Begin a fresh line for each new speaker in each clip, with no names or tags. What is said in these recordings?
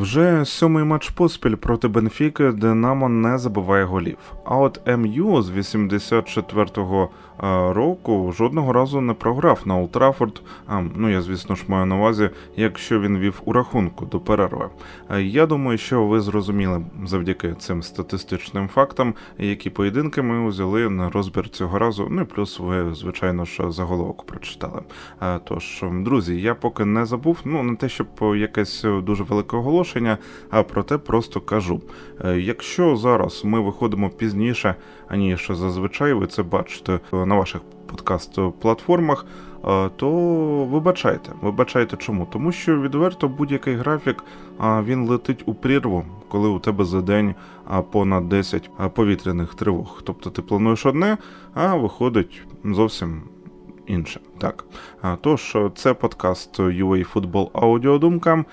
Вже сьомий матч поспіль проти Бенфіки Динамо не забиває голів. А от МЮ з 84-го року жодного разу не програв на Ултрафорд. Ну я звісно ж маю на увазі, якщо він вів у рахунку до перерви. Я думаю, що ви зрозуміли завдяки цим статистичним фактам, які поєдинки ми взяли на розбір цього разу. Ну і плюс ви, звичайно ж, заголовок прочитали. Тож, друзі, я поки не забув, ну не те, щоб якесь дуже велике оголошення, а проте просто кажу: якщо зараз ми виходимо пізніше, аніж зазвичай, ви це бачите на ваших подкаст-платформах, то вибачайте, вибачайте чому? Тому що відверто будь-який графік він летить у прірву, коли у тебе за день понад 10 повітряних тривог. Тобто ти плануєш одне, а виходить зовсім. Інше так. Тож, це подкаст UA Football Аудіодумка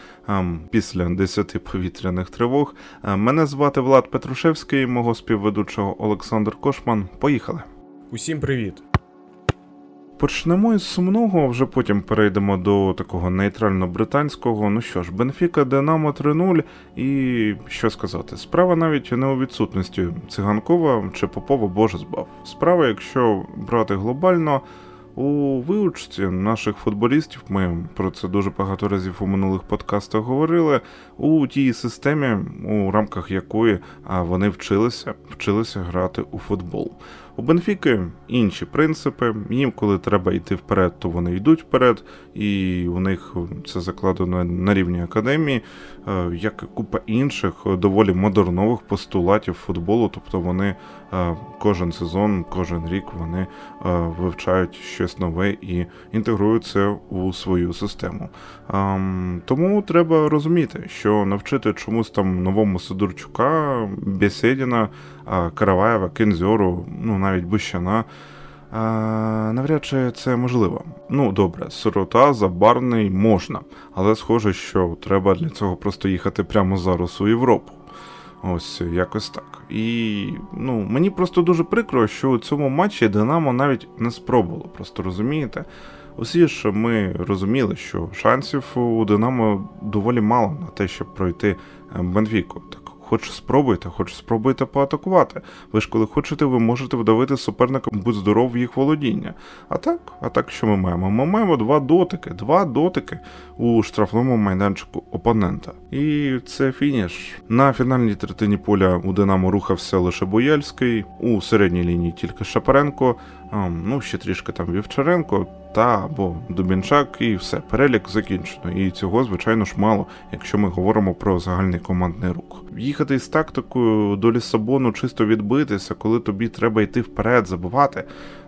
після 10 повітряних тривог. Мене звати Влад Петрушевський, мого співведучого Олександр Кошман. Поїхали.
Усім привіт!
Почнемо із сумного, вже потім перейдемо до такого нейтрально-британського. Ну що ж, Бенфіка Динамо 3-0, і що сказати, справа навіть не у відсутності циганкова чи Попова Боже збав. Справа, якщо брати глобально. У вивчці наших футболістів, ми про це дуже багато разів у минулих подкастах говорили. У тій системі, у рамках якої вони вчилися, вчилися грати у футбол. У Бенфіки інші принципи. Їм, коли треба йти вперед, то вони йдуть вперед, і у них це закладено на рівні академії, е, як і купа інших доволі модернових постулатів футболу. Тобто вони е, кожен сезон, кожен рік вони е, вивчають щось нове і інтегрують це у свою систему. Тому треба розуміти, що навчити чомусь там новому Сидорчука, Бєседіна, Караваєва, Кензьору, ну навіть Бущана. Навряд чи це можливо. Ну добре, сирота, забарний можна, але схоже, що треба для цього просто їхати прямо зараз у Європу. Ось якось так. І ну, мені просто дуже прикро, що у цьому матчі Динамо навіть не спробувало, просто розумієте. Усі ж ми розуміли, що шансів у Динамо доволі мало на те, щоб пройти е, Бенфіку. Так Хоч спробуйте, хоч спробуйте поатакувати. Ви ж коли хочете, ви можете вдавити суперника будь здоров в їх володіння. А так, а так що ми маємо? Ми маємо два дотики, два дотики у штрафному майданчику опонента. І це фініш. На фінальній третині поля у Динамо рухався лише Бояльський, у середній лінії тільки Шапаренко, ну ще трішки там Вівчаренко та або Дубінчак, і все, перелік закінчено. І цього, звичайно ж, мало, якщо ми говоримо про загальний командний рух. Їхати з тактикою до Лісабону чисто відбитися, коли тобі треба йти вперед, забувати,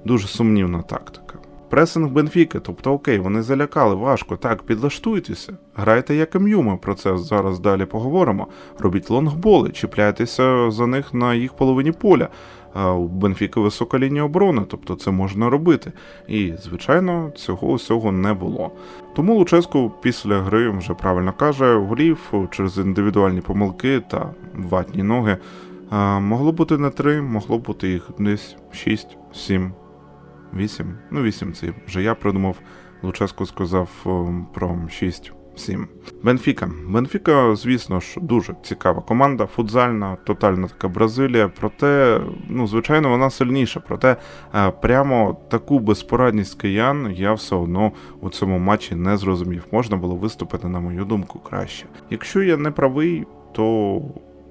дуже сумнівна тактика. Пресинг Бенфіки, тобто окей, вони залякали важко. Так, підлаштуйтеся, грайте як МЮ, ми про це зараз далі поговоримо. Робіть лонгболи, чіпляйтеся за них на їх половині поля. У Бенфіки висока лінія оборони, тобто це можна робити. І, звичайно, цього усього не було. Тому Луческу після гри вже правильно каже, голів через індивідуальні помилки та ватні ноги. Могло бути не три, могло бути їх десь 6, 7, 8. Ну, 8 це вже я придумав. Луческу сказав про 6. 7. Бенфіка. Бенфіка, звісно ж, дуже цікава команда, футзальна, тотальна така Бразилія. Проте, ну, звичайно, вона сильніша. Проте е, прямо таку безпорадність киян я все одно у цьому матчі не зрозумів. Можна було виступити, на мою думку, краще. Якщо я не правий, то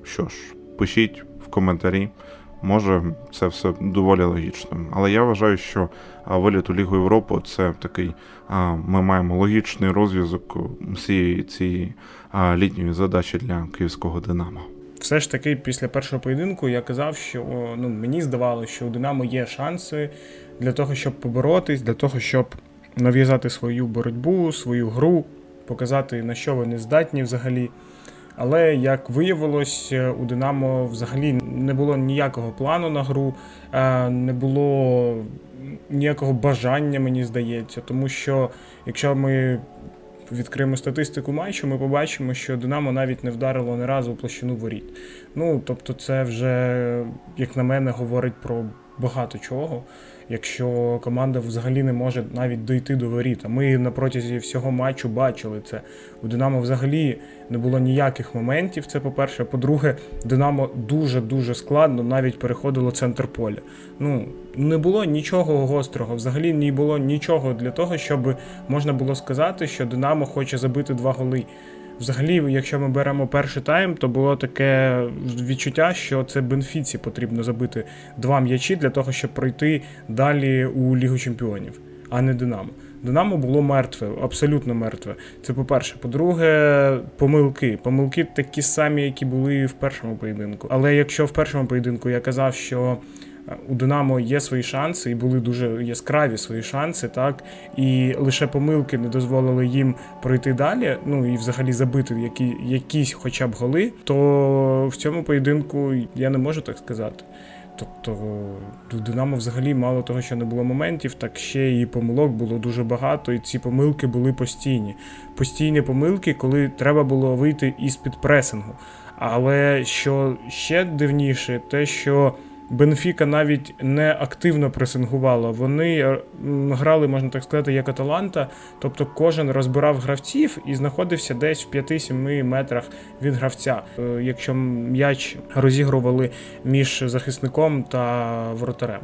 що ж, пишіть в коментарі. Може, це все доволі логічно. Але я вважаю, що виліт у Лігу Європи це такий. Ми маємо логічний розв'язок всієї цієї літньої задачі для київського Динамо.
Все ж таки, після першого поєдинку я казав, що ну мені здавалося, що у Динамо є шанси для того, щоб поборотись, для того, щоб нав'язати свою боротьбу, свою гру, показати на що вони здатні взагалі. Але як виявилось, у Динамо взагалі не було ніякого плану на гру, не було ніякого бажання, мені здається. Тому що якщо ми відкриємо статистику матчу, ми побачимо, що Динамо навіть не вдарило ні разу у площину воріт. Ну тобто, це вже, як на мене, говорить про багато чого, якщо команда взагалі не може навіть дойти до воріт. А Ми на протязі всього матчу бачили це. У Динамо взагалі не було ніяких моментів. Це по-перше. По-друге, Динамо дуже-дуже складно навіть переходило центр поля. Ну, не було нічого гострого, взагалі не було нічого для того, щоб можна було сказати, що Динамо хоче забити два голи. Взагалі, якщо ми беремо перший тайм, то було таке відчуття, що це Бенфіці потрібно забити два м'ячі для того, щоб пройти далі у Лігу Чемпіонів, а не Динамо. Динамо було мертве, абсолютно мертве. Це по-перше. По-друге, помилки. Помилки такі самі, які були в першому поєдинку. Але якщо в першому поєдинку я казав, що у Динамо є свої шанси, і були дуже яскраві свої шанси, так і лише помилки не дозволили їм пройти далі. Ну і взагалі забити які, якісь, хоча б голи. То в цьому поєдинку я не можу так сказати. Тобто у Динамо взагалі мало того, що не було моментів, так ще і помилок було дуже багато, і ці помилки були постійні. Постійні помилки, коли треба було вийти із під пресингу. Але що ще дивніше, те, що Бенфіка навіть не активно пресингувала. Вони е, грали, можна так сказати, як Аталанта. Тобто кожен розбирав гравців і знаходився десь в 5-7 метрах від гравця. Е, якщо м'яч розігрували між захисником та воротарем.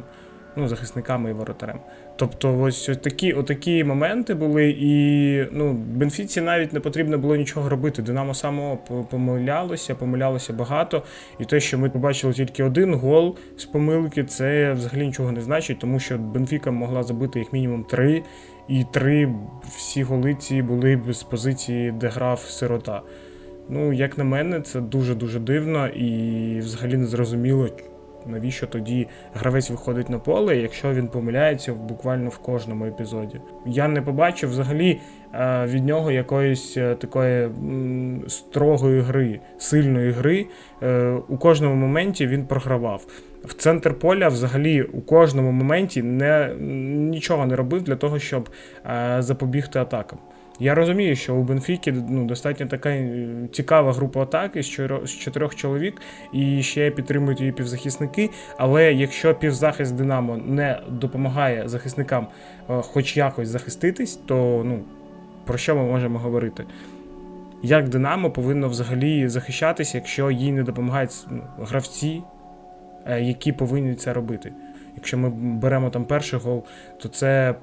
Ну, захисниками і воротарем. Тобто, ось такі отакі моменти були, і ну, Бенфіці навіть не потрібно було нічого робити. Динамо само помилялося, помилялося багато. І те, що ми побачили тільки один гол з помилки, це взагалі нічого не значить, тому що Бенфіка могла забити як мінімум три, і три всі голи ці були з позиції, де грав сирота. Ну, як на мене, це дуже-дуже дивно і взагалі не зрозуміло навіщо тоді гравець виходить на поле, якщо він помиляється буквально в кожному епізоді. Я не побачив взагалі е, від нього якоїсь е, такої строгої гри, сильної гри. Е, у кожному моменті він програвав. В центр поля взагалі у кожному моменті не, нічого не робив для того, щоб запобігти атакам. Я розумію, що у Бенфіки ну, достатньо така е, цікава група атаки з чотирьох чоловік, і ще підтримують її півзахисники. Але якщо півзахист Динамо не допомагає захисникам е, хоч якось захиститись, то ну, про що ми можемо говорити? Як Динамо повинно взагалі захищатися, якщо їй не допомагають ну, гравці, е, які повинні це робити? Якщо ми беремо там перший гол, то це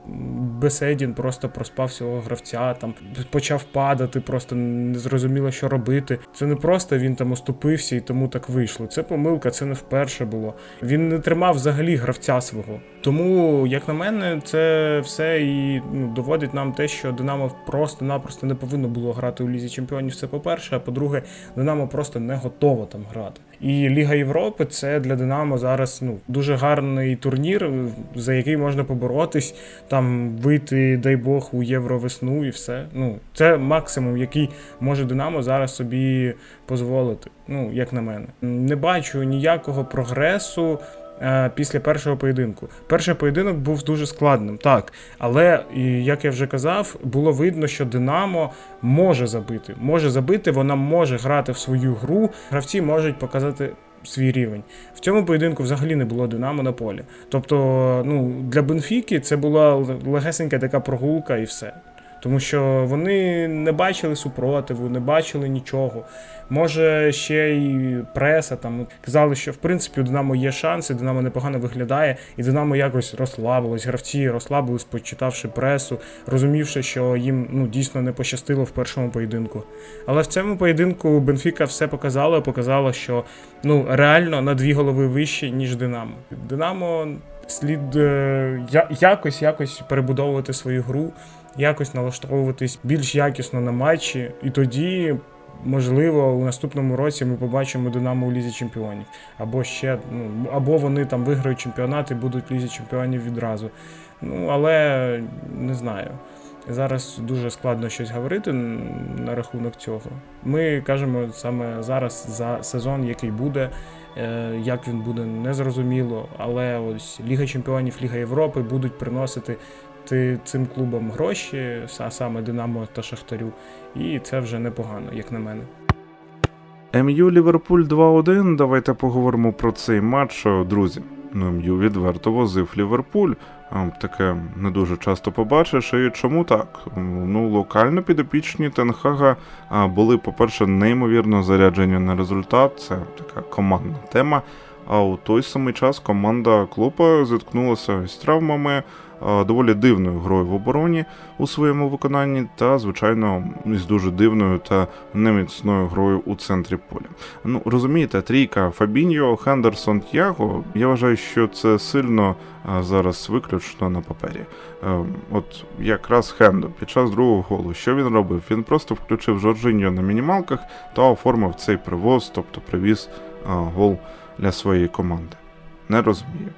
Беседін просто проспав свого гравця, там почав падати, просто не зрозуміло, що робити. Це не просто він там оступився і тому так вийшло. Це помилка, це не вперше було. Він не тримав взагалі гравця свого. Тому, як на мене, це все і ну, доводить нам те, що Динамо просто-напросто не повинно було грати у Лізі Чемпіонів. Це по-перше, а по-друге, Динамо просто не готово там грати. І Ліга Європи це для Динамо зараз ну дуже гарний турнір, за який можна поборотись, там вийти, дай Бог, у євровесну і все. Ну це максимум, який може Динамо зараз собі дозволити. Ну як на мене, не бачу ніякого прогресу. Е, після першого поєдинку. Перший поєдинок був дуже складним, так. Але, як я вже казав, було видно, що Динамо може забити. Може забити, вона може грати в свою гру. Гравці можуть показати свій рівень. В цьому поєдинку взагалі не було Динамо на полі. Тобто, ну, для Бенфіки це була легесенька така прогулка і все. Тому що вони не бачили супротиву, не бачили нічого. Може, ще й преса там казали, що в принципі у Динамо є шанси, Динамо непогано виглядає, і Динамо якось розслабилось. Гравці розслабились, почитавши пресу, розумівши, що їм ну дійсно не пощастило в першому поєдинку. Але в цьому поєдинку Бенфіка все показала, показала, що ну реально на дві голови вище, ніж Динамо. Динамо слід е, якось якось перебудовувати свою гру якось налаштовуватись більш якісно на матчі, і тоді. Можливо, у наступному році ми побачимо Динамо у Лізі Чемпіонів. Або ще, ну, або вони там виграють чемпіонат і будуть Лізі Чемпіонів відразу. Ну, але не знаю. Зараз дуже складно щось говорити на рахунок цього. Ми кажемо саме зараз за сезон, який буде, е, як він буде, незрозуміло. Але ось Ліга Чемпіонів, Ліга Європи будуть приносити цим клубам гроші, а саме Динамо та Шахтарю, і це вже непогано, як на мене.
МЮ Ліверпуль 2-1. Давайте поговоримо про цей матч, друзі. ну, МЮ відверто возив Ліверпуль. Таке не дуже часто побачиш. І чому так? Ну, локально підопічні Тенхага були, по-перше, неймовірно заряджені на результат. Це така командна тема. А у той самий час команда Клопа зіткнулася з травмами, доволі дивною грою в обороні у своєму виконанні, та, звичайно, з дуже дивною та неміцною грою у центрі поля. Ну, розумієте, трійка Фабіньо, Хендерсон, Тяго. Я вважаю, що це сильно зараз виключно на папері. Е, От якраз Хендо під час другого голу, що він робив? Він просто включив Жоржиньо на мінімалках та оформив цей привоз, тобто привіз гол для своєї команди. Не розумію.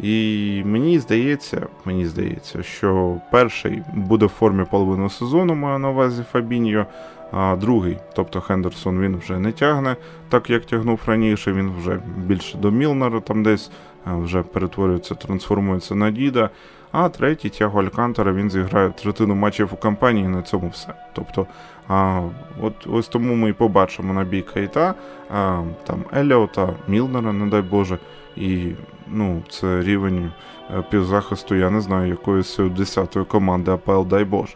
І мені здається, мені здається, що перший буде в формі половину сезону, маю на увазі Фабіньо, а другий, тобто Хендерсон, він вже не тягне, так як тягнув раніше, він вже більше до Мілнера там десь вже перетворюється, трансформується на Діда. А третій Тяго Алькантера він зіграє третину матчів у кампанії, і на цьому все. Тобто, а, от ось тому ми і побачимо набій Кейта, а, там Еліота, Мілнера, не дай Боже. І ну, це рівень е, півзахисту, я не знаю, якоїсь 10-ї команди АПЛ, дай Боже.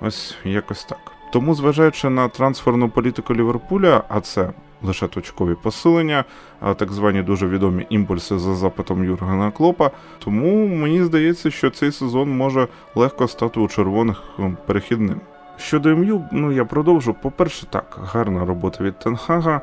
Ось якось так. Тому, зважаючи на трансферну політику Ліверпуля, а це лише точкові посилення, а так звані дуже відомі імпульси за запитом Юргена Клопа. Тому мені здається, що цей сезон може легко стати у червоних перехідним. Щодо МЮ, ну я продовжу. По-перше, так, гарна робота від Тенхага.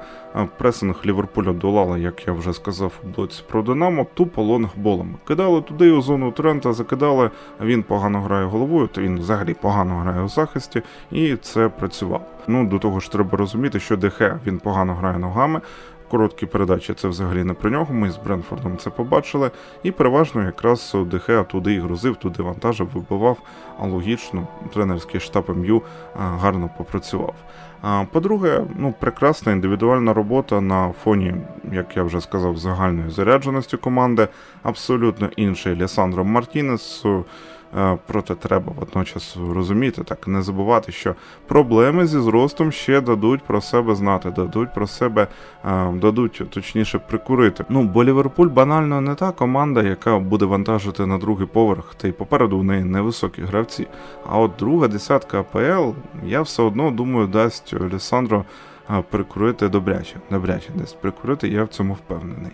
Пресинг Ліверпуля долала, як я вже сказав, у блоці про Динамо, тупо лонгболами. Кидали туди у зону Трента, закидали, він погано грає головою, то він взагалі погано грає у захисті, і це працювало. Ну, до того ж, треба розуміти, що ДХ він погано грає ногами. Короткі передачі це взагалі не про нього. Ми з Бренфордом це побачили. І переважно якраз ДХ туди і грузив, туди вантажив, вибивав. А логічно, тренерський штаб МЮ гарно попрацював. По-друге, ну прекрасна індивідуальна робота на фоні, як я вже сказав, загальної зарядженості команди. Абсолютно інший Лісандро Мартінес. Е, Проте треба водночас розуміти, так не забувати, що проблеми зі зростом ще дадуть про себе знати, дадуть про себе е, дадуть точніше прикурити. Ну бо Ліверпуль банально не та команда, яка буде вантажити на другий поверх, та й попереду у неї невисокі гравці. А от друга десятка АПЛ, я все одно думаю, дасть Олександру прикурити добряче, добряче десь прикурити, я в цьому впевнений.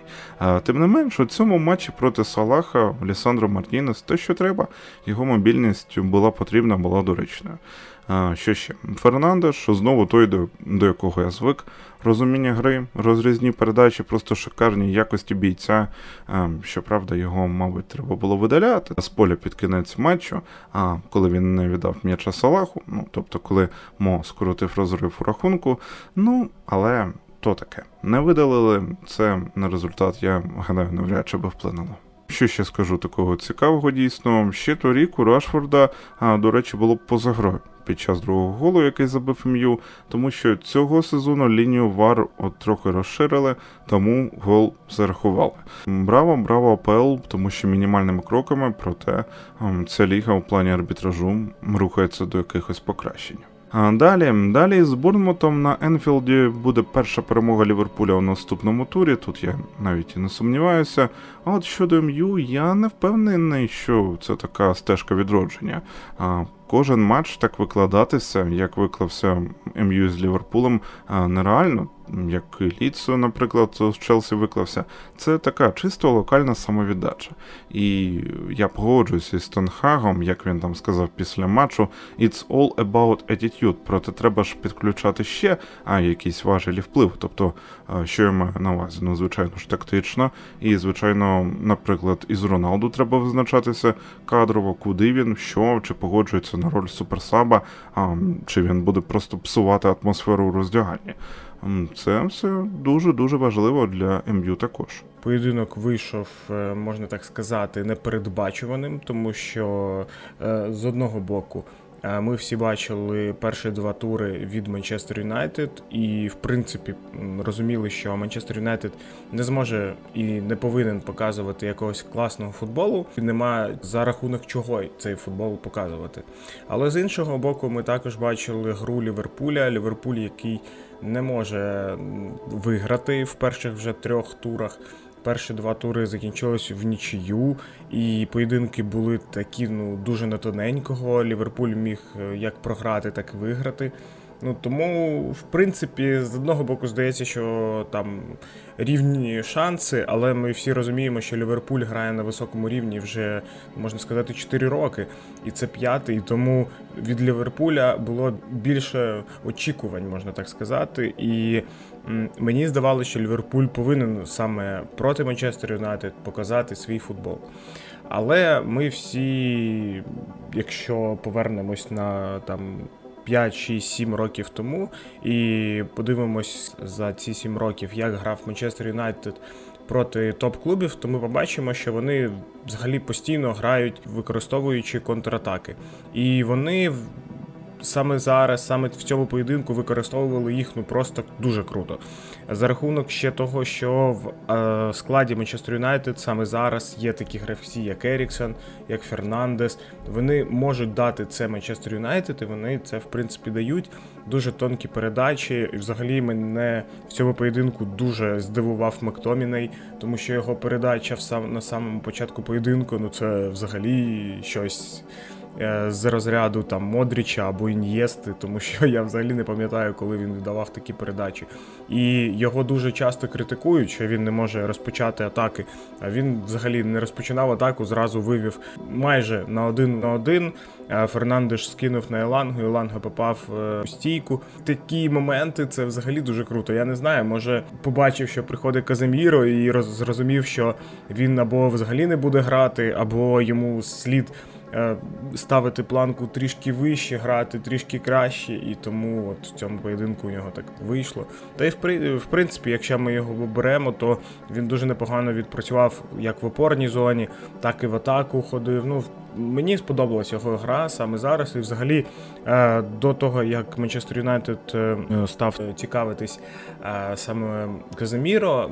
Тим не менш, у цьому матчі проти Салаха Лісандро Мартінес те, що треба, його мобільність була потрібна, була доречною. Що ще? Фернандеш, знову той, до, до якого я звик. Розуміння гри, розрізні передачі, просто шикарні якості бійця. Щоправда, його, мабуть, треба було видаляти з поля під кінець матчу. А коли він не віддав м'яча Салаху, ну тобто, коли Мо скоротив розрив у рахунку. Ну, але то таке. Не видалили це на результат, я гадаю, навряд чи би вплинуло. Що ще скажу такого цікавого дійсно? Ще торік у Рашфорда, а, до речі, було поза грою під час другого голу, який забив МЮ, тому що цього сезону лінію ВАР от трохи розширили, тому гол зарахували. Браво, браво АПЛ, тому що мінімальними кроками, проте ем, ця ліга у плані арбітражу рухається до якихось покращень. А далі, далі з Борнмутом на Енфілді буде перша перемога Ліверпуля у наступному турі. Тут я навіть і не сумніваюся. А от щодо МЮ, я не впевнений, що це така стежка відродження. А кожен матч так викладатися, як виклався МЮ з Ліверпулем, нереально. Як Лідс, наприклад, з Челсі виклався. Це така чисто локальна самовіддача. І я погоджуюся з Тен Хагом, як він там сказав після матчу, it's all about attitude, проте треба ж підключати ще а, якісь важелі впливу. Тобто, що я маю на увазі? Ну, звичайно ж, тактично. І, звичайно, наприклад, із Роналду треба визначатися кадрово, куди він, що, чи погоджується на роль суперсаба, а, чи він буде просто псувати атмосферу. М, Це все дуже-дуже важливо для МЮ також.
Поєдинок вийшов, е, можна так сказати, непередбачуваним, тому що е, з одного боку ми всі бачили перші два тури від Манчестер Юнайтед, і в принципі розуміли, що Манчестер Юнайтед не зможе і не повинен показувати якогось класного футболу. Нема за рахунок чого цей футбол показувати. Але з іншого боку, ми також бачили гру Ліверпуля. Ліверпуль, який не може виграти в перших вже трьох турах. Перші два тури закінчились в нічию, і поєдинки були такі ну дуже на тоненького. Ліверпуль міг е, як програти, так і виграти. Ну тому, в принципі, з одного боку здається, що там рівні шанси, але ми всі розуміємо, що Ліверпуль грає на високому рівні вже можна сказати 4 роки, і це п'ятий. Тому від Ліверпуля було більше очікувань, можна так сказати. І мені здавалося, що Ліверпуль повинен саме проти Манчестер Юнайтед показати свій футбол. Але ми всі, якщо повернемось на там 5, 6, 7 років тому. І подивимось за ці 7 років, як грав Манчестер Юнайтед проти топ-клубів, то ми побачимо, що вони взагалі постійно грають, використовуючи контратаки. І вони саме зараз, саме в цьому поєдинку використовували їх ну просто дуже круто. За рахунок ще того, що в е, складі Манчестер Юнайтед саме зараз є такі гравці, як Еріксон, як Фернандес. Вони можуть дати це Манчестер Юнайтед, і вони це в принципі дають. Дуже тонкі передачі. І взагалі мене в цьому поєдинку дуже здивував Мактоміней, тому що його передача в сам на самому початку поєдинку ну це взагалі щось. Е, з розряду там Модріча або Ін'єсти, тому що я взагалі не пам'ятаю, коли він віддавав такі передачі. І його дуже часто критикують, що він не може розпочати атаки. А він взагалі не розпочинав атаку, зразу вивів майже на один на один. Фернандеш скинув на Елангу, Еланга попав е, у стійку. Такі моменти це взагалі дуже круто. Я не знаю, може побачив, що приходить Казиміро і зрозумів, що він або взагалі не буде грати, або йому слід. Е, ставити планку трішки вище, грати трішки краще, і тому от в цьому поєдинку у нього так вийшло. Та й в принципі, якщо ми його беремо, то він дуже непогано відпрацював як в опорній зоні, так і в атаку ходив. Ну, Мені сподобалася його гра саме зараз. І взагалі е, до того, як Манчестер Юнайтед е, став цікавитись е, саме Казиміро,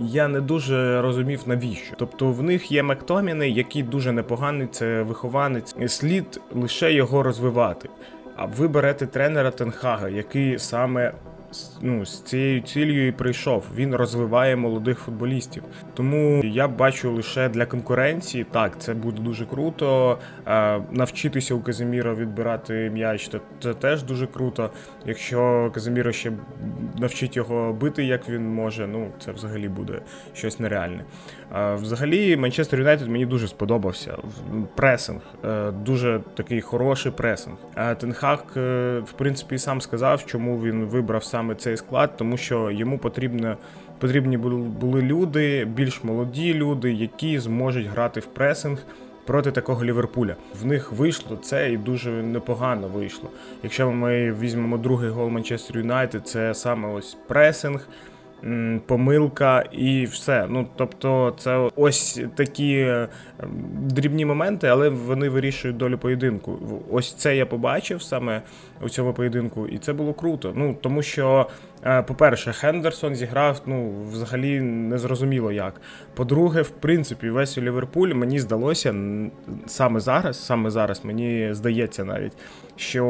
я не дуже розумів навіщо. Тобто в них є Мактоміни, який дуже непоганий, це вихованець. Слід лише його розвивати. А ви берете тренера Тенхага, який саме ну, з цією цілею і прийшов. Він розвиває молодих футболістів. Тому я бачу лише для конкуренції. Так, це буде дуже круто. Навчитися у Казиміра відбирати м'яч, це теж дуже круто. Якщо Казиміро ще навчить його бити, як він може, ну це взагалі буде щось нереальне. Взагалі, Манчестер Юнайтед мені дуже сподобався. Пресинг, е, дуже такий хороший пресинг. Тенхак, е, в принципі, сам сказав, чому він вибрав саме цей склад, тому що йому потрібно. Потрібні були люди, більш молоді люди, які зможуть грати в пресинг проти такого Ліверпуля. В них вийшло це і дуже непогано вийшло. Якщо ми візьмемо другий гол Манчестер Юнайтед, це саме ось пресинг помилка і все. Ну тобто, це ось такі е, дрібні моменти, але вони вирішують долю поєдинку. Ось це я побачив саме у цьому поєдинку, і це було круто. Ну тому що, по-перше, Хендерсон зіграв ну взагалі незрозуміло як. По-друге, в принципі, весь у Ліверпуль мені здалося саме зараз, саме зараз мені здається навіть, що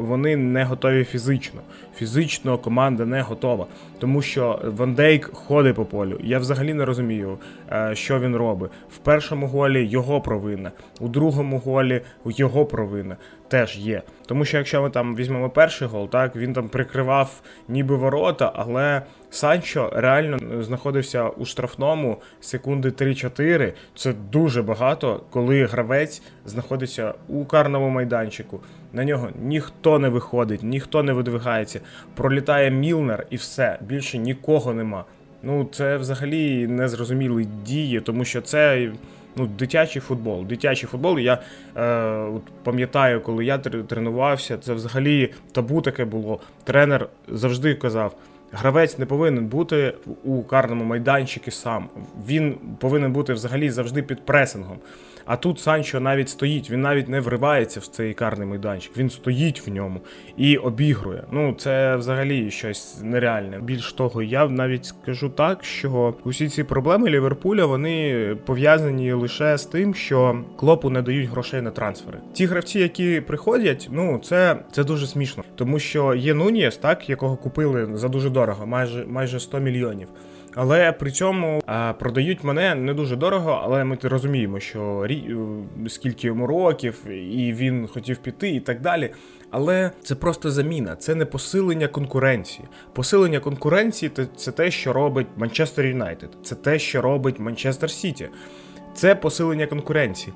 вони не готові фізично. Фізично команда не готова, тому що Ван Дейк ходить по полю. Я взагалі не розумію, е, що він робить. В першому голі його провина, у другому голі його провина теж є. Тому що якщо ми там візьмемо перший гол, так він там прикривав ніби ворота, але Санчо реально знаходився у штрафному секунди 3-4. Це дуже багато, коли гравець знаходиться у карному майданчику. На нього ніхто не виходить, ніхто не видвигається. Пролітає Мілнер і все. Більше нікого нема. Ну це взагалі незрозумілі дії, тому що це ну, дитячий футбол. Дитячий футбол. Я е, от пам'ятаю, коли я тренувався, це взагалі табу таке було. Тренер завжди казав. Гравець не повинен бути у карному майданчику сам. Він повинен бути взагалі завжди під пресингом. А тут Санчо навіть стоїть, він навіть не вривається в цей карний майданчик, він стоїть в ньому і обігрує. Ну це взагалі щось нереальне. Більш того, я навіть скажу так, що усі ці проблеми Ліверпуля вони пов'язані лише з тим, що клопу не дають грошей на трансфери. Ті гравці, які приходять, ну це це дуже смішно, тому що є Нунієс, так якого купили за дуже дорого, майже майже 100 мільйонів. Але при цьому а, продають мене не дуже дорого, але ми розуміємо, що рі... Е, скільки йому років, і він хотів піти, і так далі. Але це просто заміна, це не посилення конкуренції. Посилення конкуренції це те, що робить Манчестер Юнайтед, це те, що робить Манчестер Сіті. Це посилення конкуренції.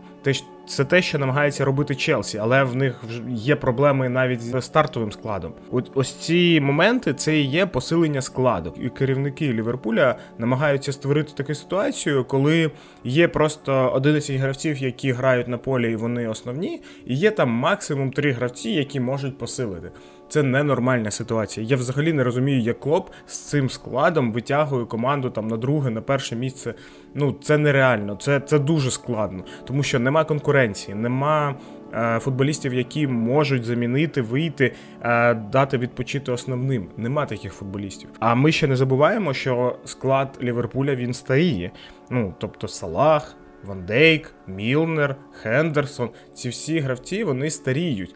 Це те, що намагається робити Челсі, але в них є проблеми навіть з стартовим складом. От ось ці моменти це і є посилення складу. І керівники Ліверпуля намагаються створити таку ситуацію, коли є просто 11 гравців, які грають на полі, і вони основні, і є там максимум 3 гравці, які можуть посилити. Це ненормальна ситуація. Я взагалі не розумію, як клоп з цим складом витягує команду там на друге, на перше місце. Ну це нереально, це це дуже складно, тому що нема конкуренції, нема е, футболістів, які можуть замінити, вийти, е, дати відпочити основним. Нема таких футболістів. А ми ще не забуваємо, що склад Ліверпуля він старіє. Ну тобто Салах. Ван Дейк, Мілнер, Хендерсон ці всі гравці вони старіють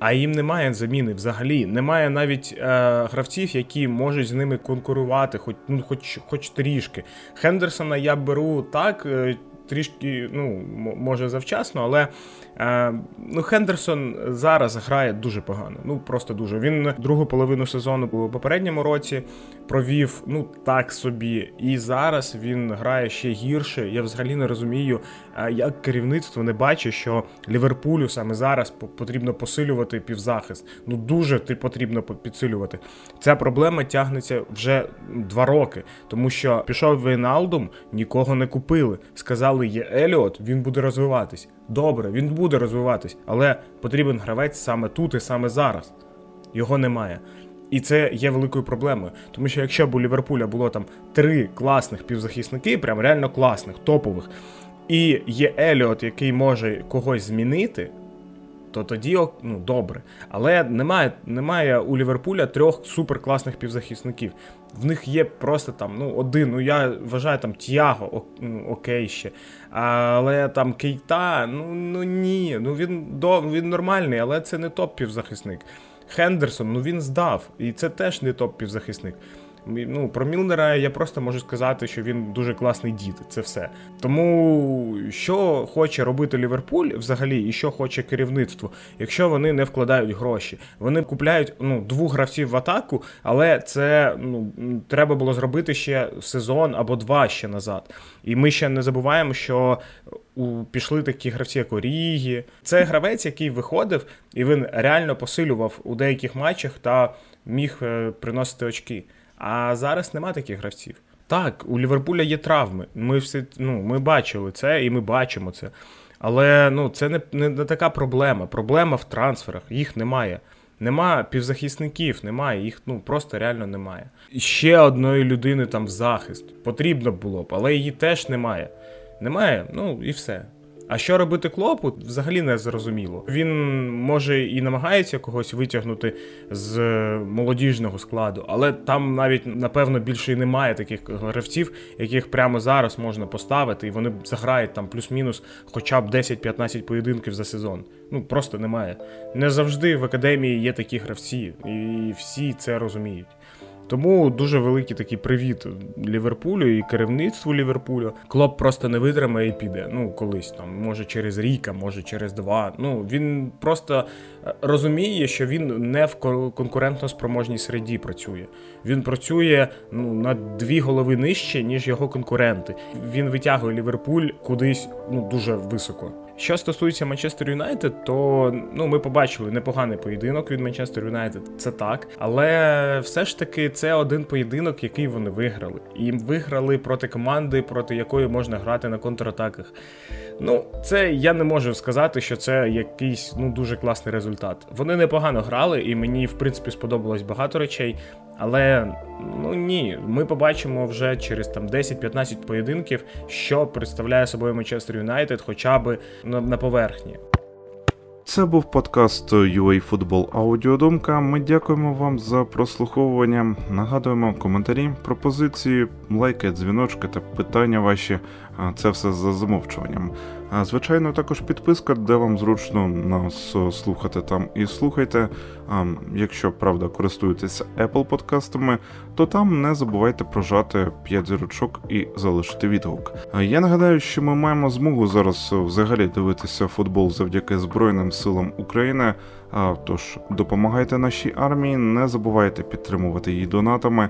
а їм немає заміни взагалі. Немає навіть е, гравців, які можуть з ними конкурувати, хоч ну, хоч, хоч трішки. Хендерсона я беру так, е, трішки, ну, може завчасно, але е, ну, Хендерсон зараз грає дуже погано. Ну просто дуже. Він другу половину сезону у попередньому році провів ну так собі. І зараз він грає ще гірше. Я взагалі не розумію, е, як керівництво не бачить, що Ліверпулю саме зараз потрібно посилювати півзахист. Ну дуже ти потрібно підсилювати. Ця проблема тягнеться вже два роки, тому що пішов Вейналдум, нікого не купили. Сказали, є Еліот, він буде розвиватись. Добре, він буде розвиватись, але потрібен гравець саме тут і саме зараз. Його немає. І це є великою проблемою. Тому що якщо б у Ліверпуля було там три класних півзахисники, прям реально класних, топових, і є Еліот, який може когось змінити, то тоді ну, добре. Але немає немає у Ліверпуля трьох суперкласних півзахисників. В них є просто там ну, один. Ну я вважаю там Тіаго ну, окей ще. Але там Кейта, ну ну ні. Ну він до, він нормальний, але це не топ-півзахисник. Хендерсон, ну він здав, і це теж не топ-півзахисник. Ну, Про Мілнера я просто можу сказати, що він дуже класний дід. Це все. Тому що хоче робити Ліверпуль взагалі, і що хоче керівництво, якщо вони не вкладають гроші. Вони купляють ну, двох гравців в атаку, але це ну, треба було зробити ще сезон або два ще назад. І ми ще не забуваємо, що у пішли такі гравці, як Орігі. Це гравець, який виходив, і він реально посилював у деяких матчах та міг е, приносити очки. А зараз нема таких гравців. Так, у Ліверпуля є травми. Ми всі ну, ми бачили це і ми бачимо це. Але ну, це не, не, така проблема. Проблема в трансферах, їх немає. Нема півзахисників, немає, їх ну просто реально немає. Ще одної людини там в захист потрібно було б, але її теж немає. Немає, ну і все. А що робити клопу, взагалі не зрозуміло. Він може і намагається когось витягнути з молодіжного складу, але там навіть напевно більше і немає таких гравців, яких прямо зараз можна поставити, і вони заграють там плюс-мінус хоча б 10-15 поєдинків за сезон. Ну просто немає. Не завжди в академії є такі гравці, і всі це розуміють. Тому дуже великий такий привіт Ліверпулю і керівництву Ліверпулю. Клоп просто не витримає і піде. Ну, колись там, може через рік, а може через два. Ну він просто е, розуміє, що він не в конкурентно спроможній середі працює. Він працює ну, на дві голови нижче, ніж його конкуренти. Він витягує Ліверпуль кудись ну дуже високо. Що стосується Манчестер Юнайтед, то ну ми побачили непоганий поєдинок від Манчестер Юнайтед, це так. Але все ж таки це один поєдинок, який вони виграли. І виграли проти команди, проти якої можна грати на контратаках. Ну, це я не можу сказати, що це якийсь ну дуже класний результат. Вони непогано грали, і мені в принципі сподобалось багато речей. Але ну ні, ми побачимо вже через там 10-15 поєдинків, що представляє собою Манчестер Юнайтед, хоча б на, поверхні.
Це був подкаст UA Football Аудіодумка. Ми дякуємо вам за прослуховування. Нагадуємо коментарі, пропозиції, лайки, дзвіночки та питання ваші це все за замовчуванням. Звичайно, також підписка, де вам зручно нас е, слухати там і слухайте. Якщо правда користуєтеся Apple подкастами, то там не забувайте прожати 5 зірочок і залишити відгук. Я нагадаю, що ми маємо змогу зараз взагалі дивитися футбол завдяки Збройним силам України. Тож допомагайте нашій армії, не забувайте підтримувати її донатами.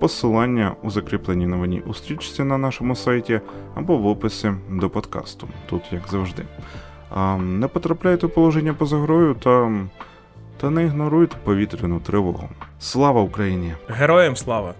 Посилання у закріпленій новині у стрічці на нашому сайті або в описі до подкасту. Тут як завжди. Не потрапляйте у положення поза грою та, та не ігноруйте повітряну тривогу. Слава Україні!
Героям слава!